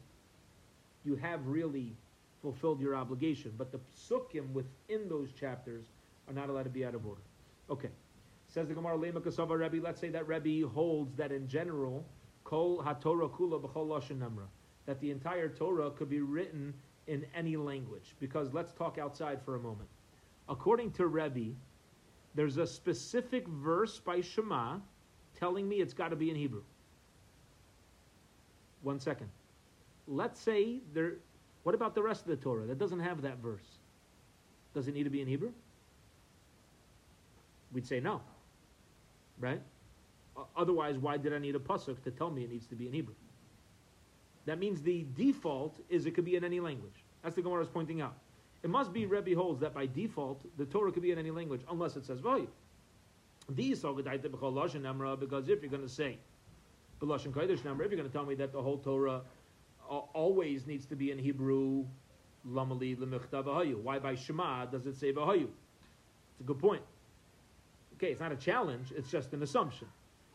Speaker 1: you have really fulfilled your obligation. But the psukim within those chapters are not allowed to be out of order. Okay. Says the Gemara Lema Kasava Rebbe, let's say that Rebbe holds that in general, Kol HaTorah Kula B'chol Lashon that the entire Torah could be written in any language. Because let's talk outside for a moment. According to Rebbe, there's a specific verse by Shema telling me it's got to be in Hebrew. One second. Let's say there. What about the rest of the Torah that doesn't have that verse? Does it need to be in Hebrew? We'd say no. Right? Otherwise, why did I need a pasuk to tell me it needs to be in Hebrew? That means the default is it could be in any language. That's the Gemara is pointing out. It must be Rebbe holds that by default the Torah could be in any language unless it says Vayu. These because if you're going to say B'lashon Kodesh number, if you're going to tell me that the whole Torah uh, always needs to be in Hebrew, Lamali Lemichta Vahayu. Why by Shema does it say Vahayu? It's a good point. Okay, it's not a challenge, it's just an assumption.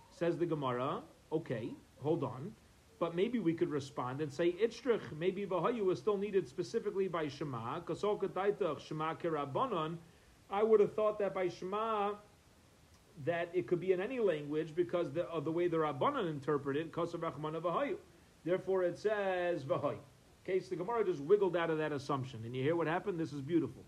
Speaker 1: Says the Gemara, okay, hold on. But maybe we could respond and say Itzrich, maybe Vahayu was still needed specifically by Shema, Kasol Shema Kerabanon. I would have thought that by Shema that it could be in any language because the, of the way the Rabbanan interpreted Rachmana Vahayu. Therefore it says Vahay. Okay, so the Gemara just wiggled out of that assumption. And you hear what happened? This is beautiful.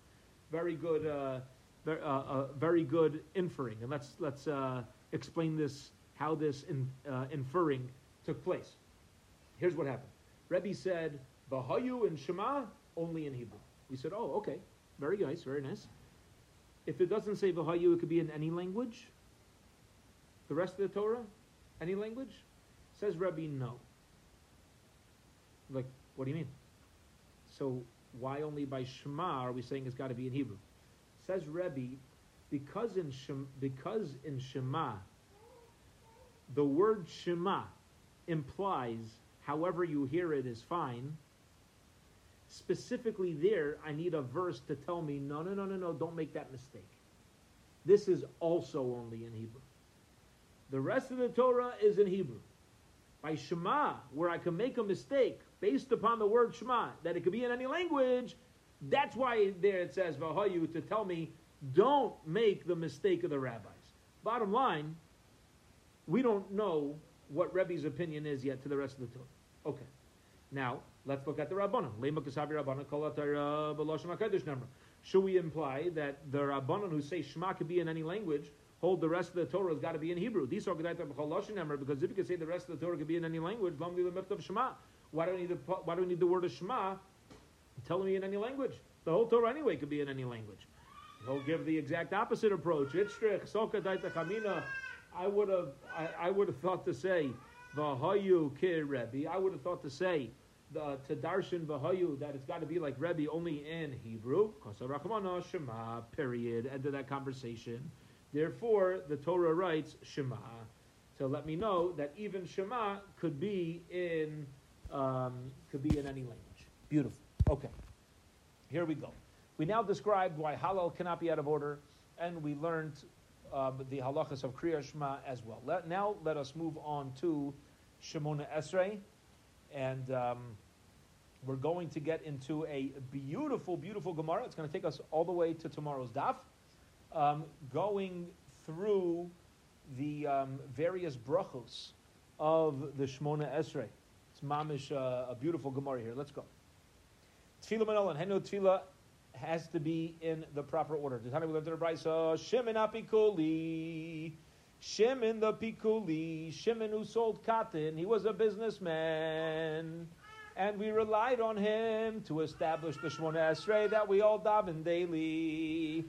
Speaker 1: Very good, uh, very, uh, uh, very good inferring. And let's, let's uh, explain this, how this in, uh, inferring took place. Here's what happened. Rebbe said, Vahayu and Shema only in Hebrew. We said, oh, okay. Very nice, very nice. If it doesn't say Vahayu, it could be in any language. The rest of the Torah, any language? Says Rebbe, no. Like, what do you mean? So why only by Shema are we saying it's got to be in Hebrew? Says Rebbe, because in Shema, because in Shema, the word Shema implies however you hear it is fine. Specifically, there, I need a verse to tell me, no, no, no, no, no, don't make that mistake. This is also only in Hebrew. The rest of the Torah is in Hebrew. By Shema, where I can make a mistake based upon the word Shema, that it could be in any language, that's why there it says Vahayu to tell me, don't make the mistake of the rabbis. Bottom line, we don't know what Rebbe's opinion is yet to the rest of the Torah. Okay. Now, let's look at the Rabbanon. Should we imply that the Rabbanon who say Shema could be in any language hold the rest of the Torah has got to be in Hebrew? Because if you could say the rest of the Torah could be in any language, why do we need the, why do need the word of Shema telling me in any language? The whole Torah anyway could be in any language. He'll give the exact opposite approach. I would have I, I would have thought to say Vahayu Rebbe. I would have thought to say the, to Darshan Vahayu that it's got to be like Rebbe only in Hebrew. Period. End of that conversation. Therefore, the Torah writes Shema to let me know that even Shema could be in um, could be in any language. Beautiful. Okay. Here we go. We now described why Hallel cannot be out of order, and we learned uh, the halachas of Kriya Shema as well. Let, now let us move on to Shemona Esrei, and um, we're going to get into a beautiful, beautiful Gemara. It's going to take us all the way to tomorrow's daf, um, going through the um, various brachos of the Shemona Esrei. It's mamish uh, a beautiful Gemara here. Let's go. Tefillah Manol and Henu Tefillah has to be in the proper order. The time we learned in the Brisa, Shimon Apikuli, Shimon the Pikuli, Shimon who sold cotton, he was a businessman. And we relied on him to establish the Shmona Esrei that we all daven daily.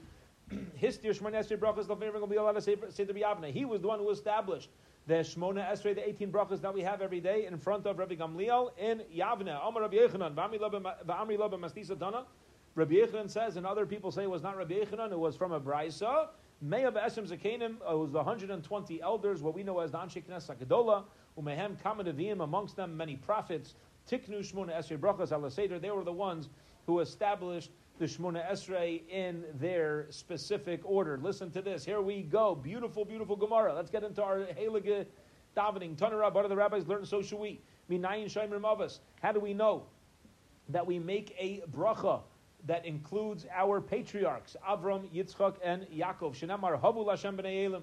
Speaker 1: Histir Shmona Esrei brachas going to be allowed to say say the He was the one who established the Shmona Esrei, the 18 brachas that we have every day in front of Rabbi Gamliel in Yavne. Amar Rabbi Yechanan, v'amri lo b'mastisa dana. Rabbi Yechanan says, and other people say it was not Rabbi Yechanan, it was from a Brisa. Me'av Eshem Zakanim, it uh, was the 120 elders, what we know as the Anshe Knesset Akadola, umehem kamadavim, amongst them many prophets, tiknu shmona esrei brachas ala seder, they were the ones who established the Shmona Esrei in their specific order. Listen to this. Here we go. Beautiful, beautiful Gemara. Let's get into our Heilige davening. Tanara, do the rabbis learn? So should we. Minayin Shaimer Mavas. How do we know that we make a bracha that includes our patriarchs, Avram, Yitzchak, and Yaakov. Shenamar Havul Hashem b'nei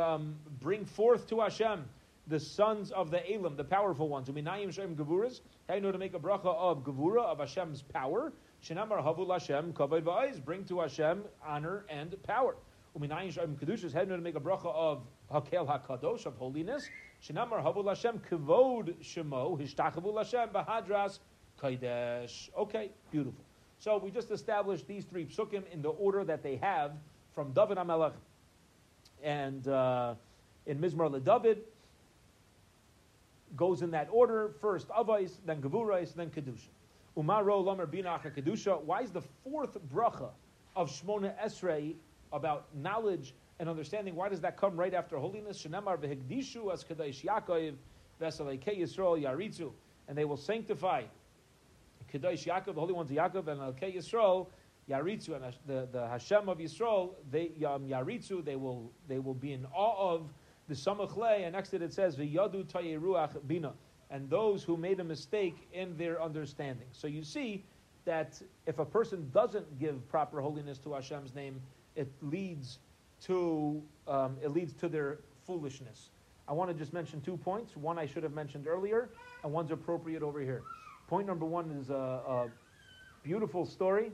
Speaker 1: um, Bring forth to Hashem the sons of the Elam, the powerful ones. Uminayim Shem Gavuras. How you know to make a bracha of Gavura, of Hashem's power? Shenamar Havul Hashem Kavod Va'ez. Bring to Hashem honor and power. Uminayim Shem you know to make a bracha of Hakel HaKadosh, of holiness? Shenamar Havul Hashem Kavod Shemo. Hishtachavul Hashem Bahadras Kaidesh. Okay, beautiful. So we just established these three psukim in the order that they have from David HaMelech and uh, in Mizmor LeDavid goes in that order. First Avais, then Gavurais, then Kedusha. Umaro Lamer Binacha Kedusha. Why is the fourth bracha of Shmona Esrei about knowledge and understanding? Why does that come right after holiness? Shenemar v'hegdishu as Kadesh Yaakov v'esalekei Yisrael Yaritzu. And they will sanctify Kadesh Yaakov, the holy ones of Yaakov, and Alkei Yisrael Yaritzu, and the, the Hashem of Yisrael, they um, Yaritzu, they will they will be in awe of the Samach and next it says V'yadu Tayeruach Bina, and those who made a mistake in their understanding. So you see that if a person doesn't give proper holiness to Hashem's name, it leads to um, it leads to their foolishness. I want to just mention two points. One I should have mentioned earlier, and one's appropriate over here. Point number one is a, a beautiful story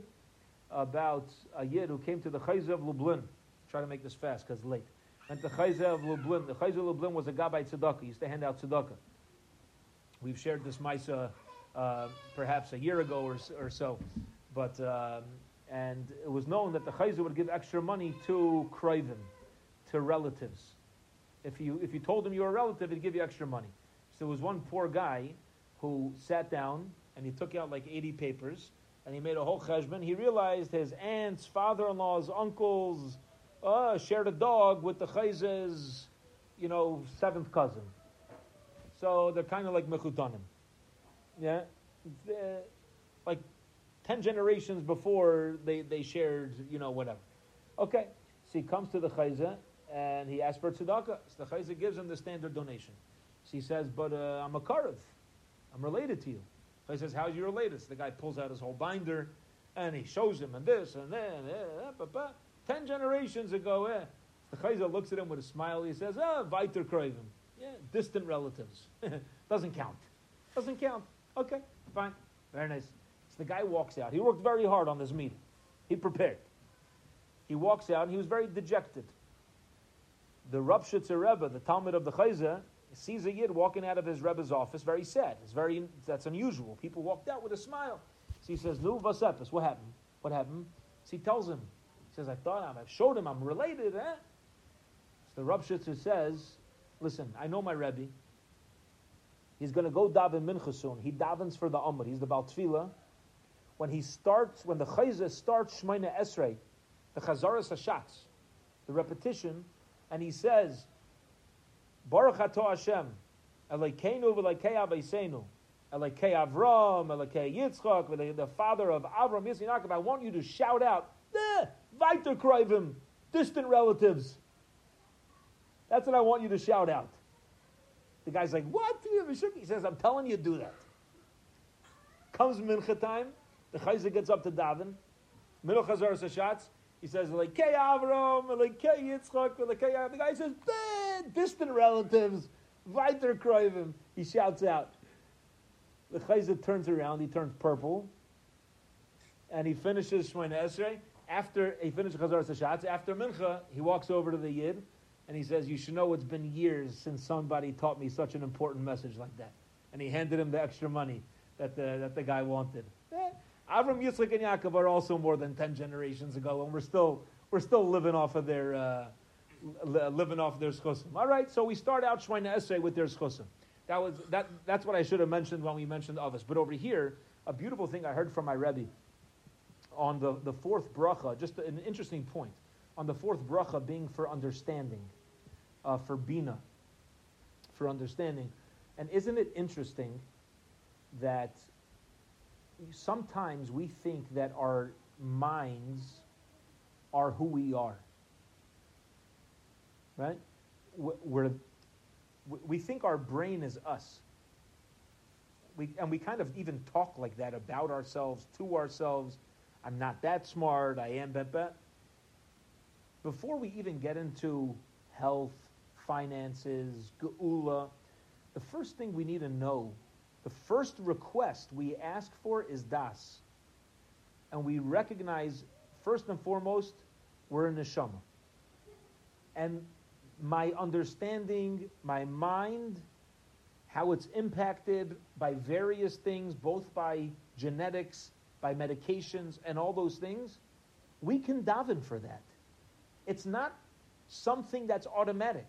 Speaker 1: about a yid who came to the Chayza of Lublin. Try to make this fast because late. And the Chayza of Lublin. The Chayza of Lublin was a Gabbai tzedakah. He used to hand out tzedakah. We've shared this Maisa uh, perhaps a year ago or, or so. But, um, and it was known that the Chayza would give extra money to Krivim, to relatives. If you, if you told him you were a relative, he'd give you extra money. So there was one poor guy who sat down and he took out like 80 papers and he made a whole cheshbon. He realized his aunts, father-in-laws, uncles uh, shared a dog with the chayze's, you know, seventh cousin. So they're kind of like mechutanim. Yeah? Like 10 generations before they, they shared, you know, whatever. Okay. So he comes to the chayze and he asks for tzedakah. So the chayze gives him the standard donation. So he says, but uh, I'm a karev. I'm related to you. So he says, how's you related? The guy pulls out his whole binder and he shows him and this and that. And that, that, Ten generations ago, eh. The Chayza looks at him with a smile. He says, ah, Viter Kraven. Yeah, distant relatives. Doesn't count. Doesn't count. Okay, fine. Very nice. So the guy walks out. He worked very hard on this meeting. He prepared. He walks out and he was very dejected. The Ropshitzer Rebbe, the Talmud of the Chayza, sees a yid walking out of his Rebbe's office, very sad. It's very, that's unusual. People walked out with a smile. So he says, Nu vasepis, what happened? What happened? So he tells him, he says, I thought I'm, I've showed him I'm related, eh? So the Ropshitzer says, listen, I know my Rebbe. He's going to go daven mincha soon. He davens for the Amud. He's the Baltfila. When he starts, when the Chayza starts Shemaina Esrei, the Chazaras Hashatz, the repetition, and he says, Baruch Ato Hashem, Elokeinu v'Elokei Abeisenu, Elokei Avram, Elokei Yitzchak, the father of Avram, Yitzchak, I want you to shout out, eh, Weiter Krivim, distant relatives. That's what I want you to shout out. The guy's like, what? He says, I'm telling you do that. Comes mincha time, the chayzer gets up to daven, middle chazar sashatz, he says, like Avram, like Yitzchak, like The guy says, distant relatives, weiter kroivim. He shouts out. The chayzer turns around, he turns purple, and he finishes Shemona Esrei. After he finishes Chazar Sashatz, after Mincha, he walks over to the Yid, and he says, You should know it's been years since somebody taught me such an important message like that. And he handed him the extra money that the, that the guy wanted. Eh, Avram, Yitzchak, and Yaakov are also more than 10 generations ago, and we're still, we're still living off of their, uh, living off their schusim. All right, so we start out Shwayna Esrei with their schusim. That was, that, that's what I should have mentioned when we mentioned others. But over here, a beautiful thing I heard from my Rebbe on the, the fourth bracha, just an interesting point, on the fourth bracha being for understanding, uh, for bina, for understanding. And isn't it interesting that sometimes we think that our minds are who we are? Right? We're, we think our brain is us. We, and we kind of even talk like that about ourselves, to ourselves I'm not that smart, I am bet bet. Before we even get into health, finances, geula, the first thing we need to know, the first request we ask for is das. And we recognize, first and foremost, we're a neshama. And my understanding, my mind, how it's impacted by various things, both by genetics, by medications, and all those things, we can daven for that. It's not something that's automatic.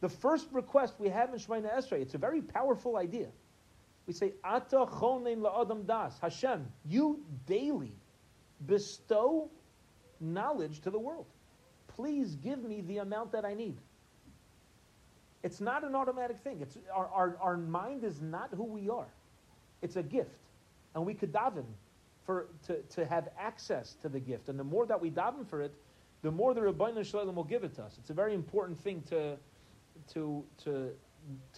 Speaker 1: The first request we have in Shemona Esrei, it's a very powerful idea. We say, Ata chonein la'adam das. Hashem, you daily bestow knowledge to the world. Please give me the amount that I need. It's not an automatic thing. It's, our, our, our mind is not who we are. It's a gift. And we could daven for, to, to have access to the gift. And the more that we daven for it, the more the Ribbono Shel Olam will give it to us. It's a very important thing to, to, to,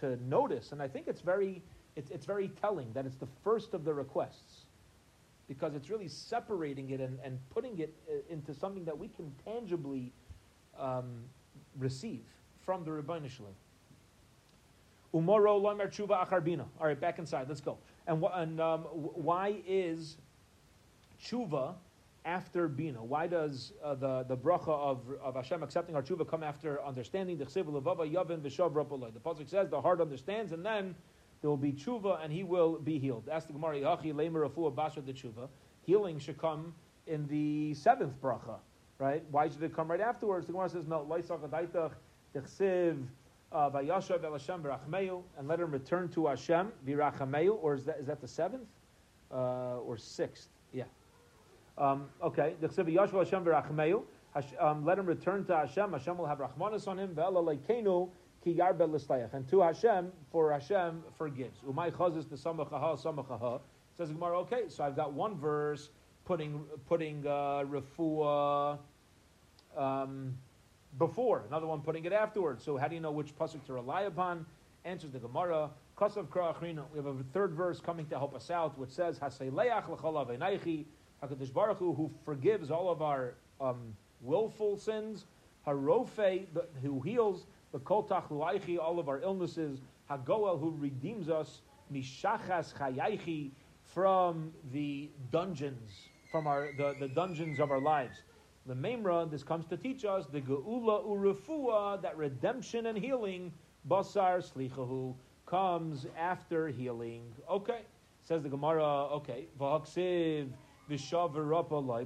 Speaker 1: to notice. And I think it's very, it's, it's very telling that it's the first of the requests because it's really separating it and, and putting it uh, into something that we can tangibly um, receive from the Ribbono Shel Olam. Umoro lomer tshuva acharbina. All right, back inside. Let's go. And, and um, wh- why is tshuva after bina? Why does uh, the the bracha of, of Hashem accepting our tshuva come after understanding? The pasuk says the heart understands, and then there will be tshuva, and he will be healed. Ask the Gemara, Yachi lemer the tshuva. Healing should come in the seventh bracha, right? Why should it come right afterwards? The Gemara says, no, loisach adaitach dechsiv uh, vayashav el Hashem and let him return to Hashem v'rachmeu, or is that is that the seventh uh, or sixth? Yeah. Um, okay. El Hashem v'rachmeu. Um, let him return to Hashem. Hashem will have rachmanis on him. Ve'ela leikenu ki yarbe l'slayach. And to Hashem, for Hashem forgives. Umay chazis the samachaha samachaha. Says the Gemara. Okay, so I've got one verse putting putting uh, refuah um, before, another one putting it afterwards. So how do you know which pasuk to rely upon? Answers the Gemara. We have a third verse coming to help us out, which says Hakadosh Baruch Hu, who forgives all of our um, willful sins. Harofe, who heals the kol tachluaichi, all of our illnesses. Hagoel, who redeems us. Mishachas chayaichi, from the dungeons, from our the, the dungeons of our lives. The Memra, this comes to teach us the Geula Urufua, that redemption and healing, Basar Slichahu, comes after healing. Okay, says the Gemara, okay, Vahaksiv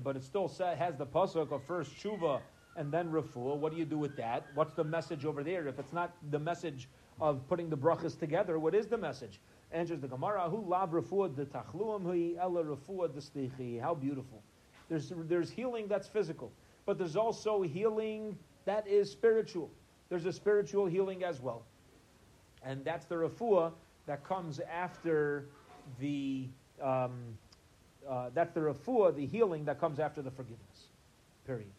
Speaker 1: but it still has the pasuk of first Shuva and then Refuah. What do you do with that? What's the message over there? If it's not the message of putting the brachas together, what is the message? Answers the Gemara, Who lav refuah de tachluam hui ella refuah. How beautiful. There's, there's healing that's physical, but there's also healing that is spiritual. There's a spiritual healing as well. And that's the refuah that comes after the, um, uh, that's the refuah, the healing that comes after the forgiveness. Period.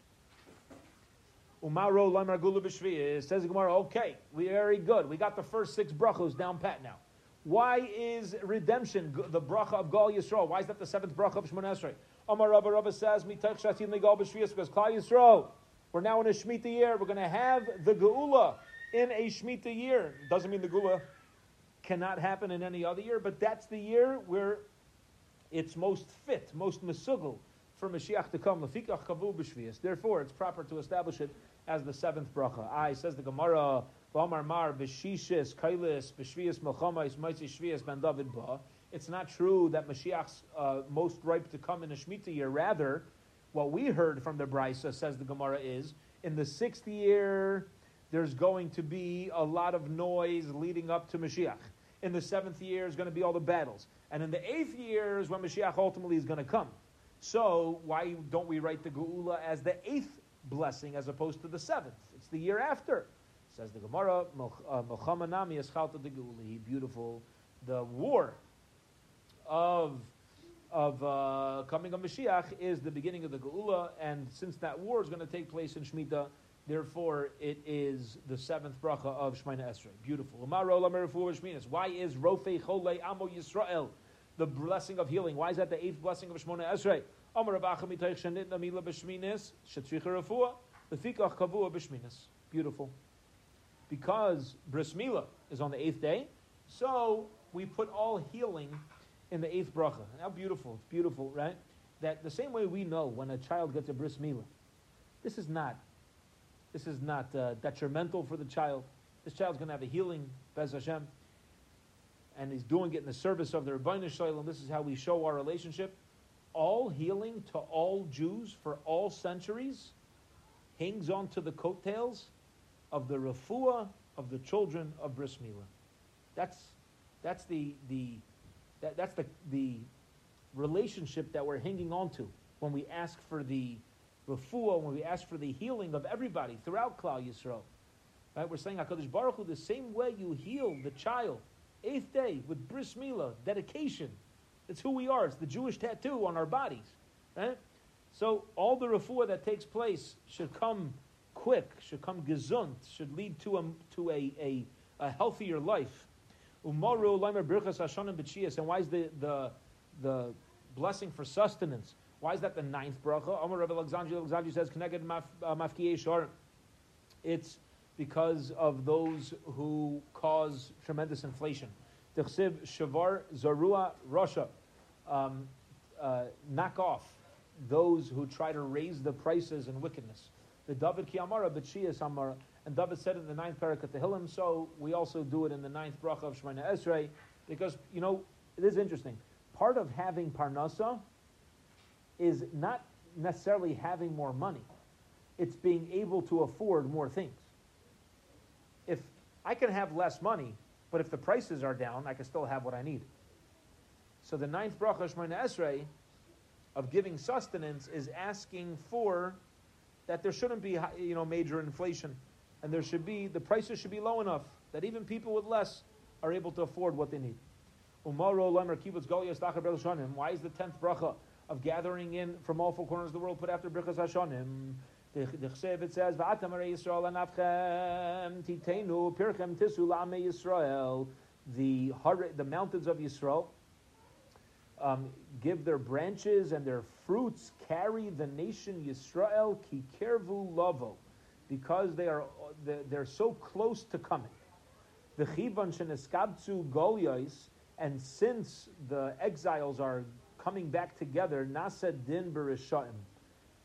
Speaker 1: Umaro b'shvi. Says the Gemara, okay, very good. We got the first six brachos down pat now. Why is redemption the bracha of Gal Yisrael? Why is that the seventh bracha of Shemon Esrei? Amar Rabba Rabba says, "Mitach shatim legal b'shvius," because Klal Yisrael, we're now in a Shemitah year. We're going to have the Geula in a Shemitah year. Doesn't mean the Geula cannot happen in any other year, but that's the year where it's most fit, most mesugel for Mashiach to come. Lefikach kavu. Therefore, it's proper to establish it as the seventh bracha. I says the Gemara, V'amar mar b'shishis kailis b'shvius melchamais maitzi shvius ben David ba. It's not true that Mashiach's uh, most ripe to come in a Shemitah year. Rather, what we heard from the Brisa, says the Gemara, is in the sixth year, there's going to be a lot of noise leading up to Mashiach. In the seventh year is going to be all the battles. And in the eighth year is when Mashiach ultimately is going to come. So why don't we write the Geula as the eighth blessing as opposed to the seventh? It's the year after. Says the Gemara, Melchama Nami Eschalta de Geuli, beautiful. The war of of uh, coming of Mashiach is the beginning of the Geula, and since that war is going to take place in Shemitah, therefore it is the seventh bracha of Shemina Esrei. Beautiful. Why is Rofei Cholei Amo Yisrael the blessing of healing? Why is that the eighth blessing of Shemona Esrei? Beautiful. because bris milah is on the eighth day, so we put all healing in the eighth bracha. How beautiful! It's beautiful, right? That the same way we know when a child gets a bris milah, this is not, this is not uh, detrimental for the child. This child's going to have a healing, Bez Hashem, and he's doing it in the service of the Ribbono Shel Olam. This is how we show our relationship. All healing to all Jews for all centuries hangs on to the coattails of the refuah of the children of Bris Milah. That's, that's the, the, that, that's the, the relationship that we're hanging on to when we ask for the refuah, when we ask for the healing of everybody throughout Klal Yisrael. Right? We're saying HaKadosh Baruch Hu, the same way you heal the child, eighth day, with bris milah, dedication. It's who we are. It's the Jewish tattoo on our bodies. Right? So all the refuah that takes place should come quick, should come gesund, should lead to a, to a, a, a healthier life. Umaru Laimer Birchas B'Chias. And why is the, the, the blessing for sustenance? Why is that the ninth bracha? Amar Rabbi Alexandri, Alexandri says, Connected Mafkiyei Shar. It's because of those who cause tremendous inflation. Tichsiv Shavar Zarua Russia. Um, uh, knock off those who try to raise the prices in wickedness. The David ki Kiyamara B'Tshiyas Amara. And David said in the ninth parak at the Hillim, so we also do it in the ninth bracha of Shemana Esrei, because, you know, it is interesting. Part of having Parnasa is not necessarily having more money. It's being able to afford more things. If I can have less money, but if the prices are down, I can still have what I need. So the ninth bracha Shemona Esrei of giving sustenance is asking for that there shouldn't be you know major inflation, and there should be the prices should be low enough that even people with less are able to afford what they need. Why is the tenth bracha of gathering in from all four corners of the world put after Birchas Hashanim. It says, "Va'atam Yisrael anavchem titenu pirchem tisu Yisrael." The the mountains of Yisrael um, give their branches and their fruits carry the nation Yisrael ki kervu lavo, because they are they're so close to coming. The chivan sheneskabtzu golyos, and since the exiles are coming back together, Nasa din berishaim.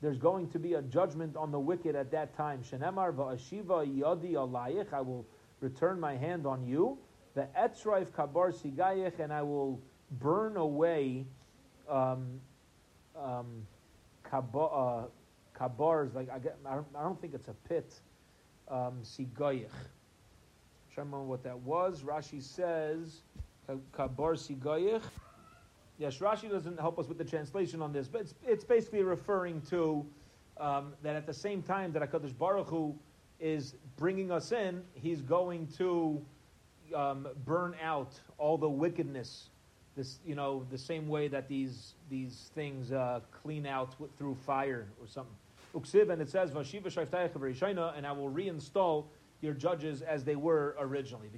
Speaker 1: There's going to be a judgment on the wicked at that time. Shenemar va'ashiva yadi alayich. I will return my hand on you. The etzraif kabar sigayich, and I will burn away um, um, kabar, uh, kabars. Like I, get, I, don't, I don't think it's a pit. Um, sigayich. I'm trying to remember what that was. Rashi says kabar sigayich. Yes, Rashi doesn't help us with the translation on this, but it's, it's basically referring to um, that at the same time that Hakadosh Baruch Hu is bringing us in, He's going to um, burn out all the wickedness. This, you know, the same way that these these things uh, clean out through fire or something. Uksiv, and it says, "Vashiva and I will reinstall your judges as they were originally."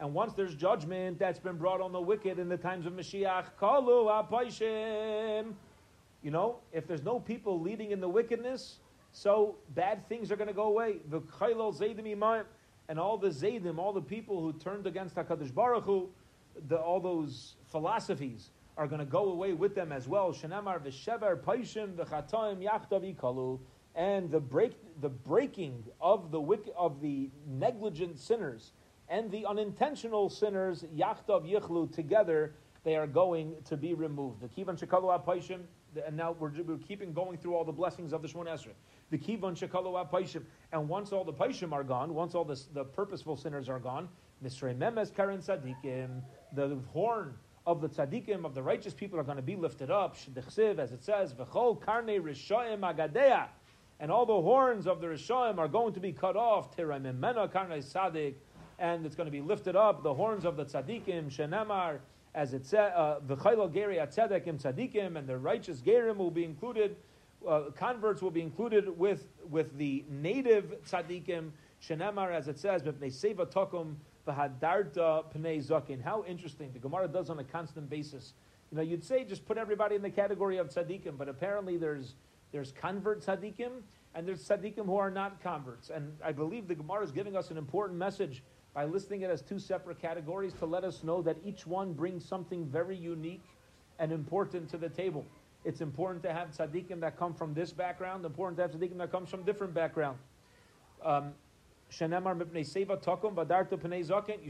Speaker 1: And once there's judgment that's been brought on the wicked in the times of Mashiach, kalu. You know, if there's no people leading in the wickedness, so bad things are going to go away. The chaylol zaydim and all the zaydim, all the people who turned against Hakadosh Baruch Hu, the, all those philosophies are going to go away with them as well. Shenamar v'shever paishim v'chatoim yachtav kalu, and the break, the breaking of the wicked, of the negligent sinners and the unintentional sinners, Yachtav Yichlu, together, they are going to be removed. The Kivan Shekalu Apaishim, and now we're, we're, keeping going through all the blessings of the Shemon Esrei. The Kivan Shekalu Apaishim, and once all the Paishim are gone, once all the, the purposeful sinners are gone, Misrei Memes Karen Tzadikim, the horn of the tzaddikim, of the righteous people are going to be lifted up. As it says, V'chol karne rishoim agadea. And all the horns of the rishoim are going to be cut off. And it's going to be lifted up, the horns of the tzaddikim, shenemar, as it said, uh, the chaylo geri atzedekim tzaddikim, and the righteous gerim will be included, uh, converts will be included with, with the native tzaddikim, shenemar, as it says, tokum. How interesting. The Gemara does on a constant basis. You know, you'd say just put everybody in the category of tzaddikim, but apparently there's, there's convert tzaddikim, and there's tzaddikim who are not converts. And I believe the Gemara is giving us an important message by listing it as two separate categories to let us know that each one brings something very unique and important to the table. It's important to have tzaddikim that come from this background, important to have tzaddikim that comes from different background. Um. You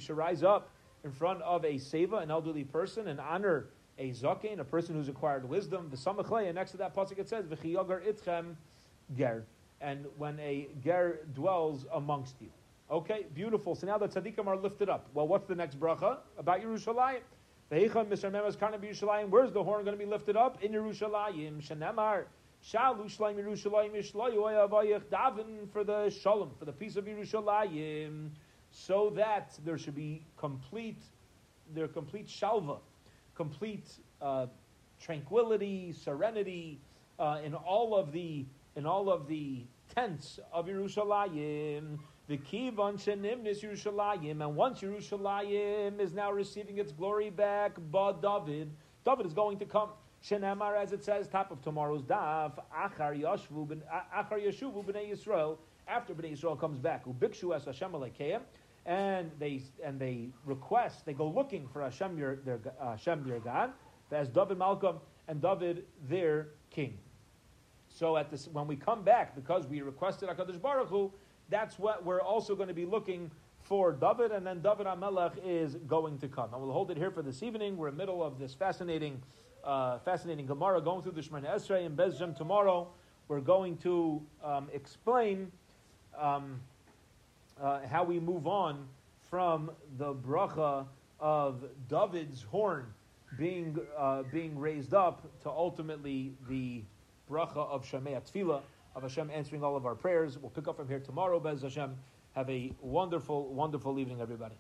Speaker 1: should rise up in front of a seva, an elderly person, and honor a zaken, a person who's acquired wisdom. The samachlei, next to that pasuk it says v'chiyagar itchem ger, and when a ger dwells amongst you. Okay, beautiful. So now the tzaddikim are lifted up. Well, what's the next bracha about Yerushalayim? Theikha, Mr. Memas Khanabi Yushalaim, where's the horn going to be lifted up? In Yerushalayim. Shenemar. Shalu Shleim Yerushalayim Yishlayu Avayach Davin for the Shalom, for the peace of Yerushalayim, so that there should be complete, their complete shalva, complete uh, tranquility, serenity uh, in all of the in all of the tents of Yerushalayim. The kivan shenimnis Yerushalayim, and once Yerushalayim is now receiving its glory back, but David, David is going to come. Shenemar, as it says, top of tomorrow's daf, Achar Yashuvu b'nei Yisrael, after b'nei Yisrael comes back, Ubikshu as Hashem Alekeim, and they and they request, they go looking for Hashem your their Hashem their God, as David Malkam and David their king. So at this, when we come back, because we requested Hakadosh Baruch Hu, that's what we're also going to be looking for David, and then David HaMelech is going to come. And we'll hold it here for this evening. We're in the middle of this fascinating uh, fascinating Gemara going through the Shemana Esrei and Bezjem tomorrow. We're going to um, explain um, uh, how we move on from the bracha of David's horn being uh, being raised up to ultimately the bracha of Shemei Tefillah of Hashem answering all of our prayers. We'll pick up from here tomorrow, Bez Hashem. Have a wonderful, wonderful evening, everybody.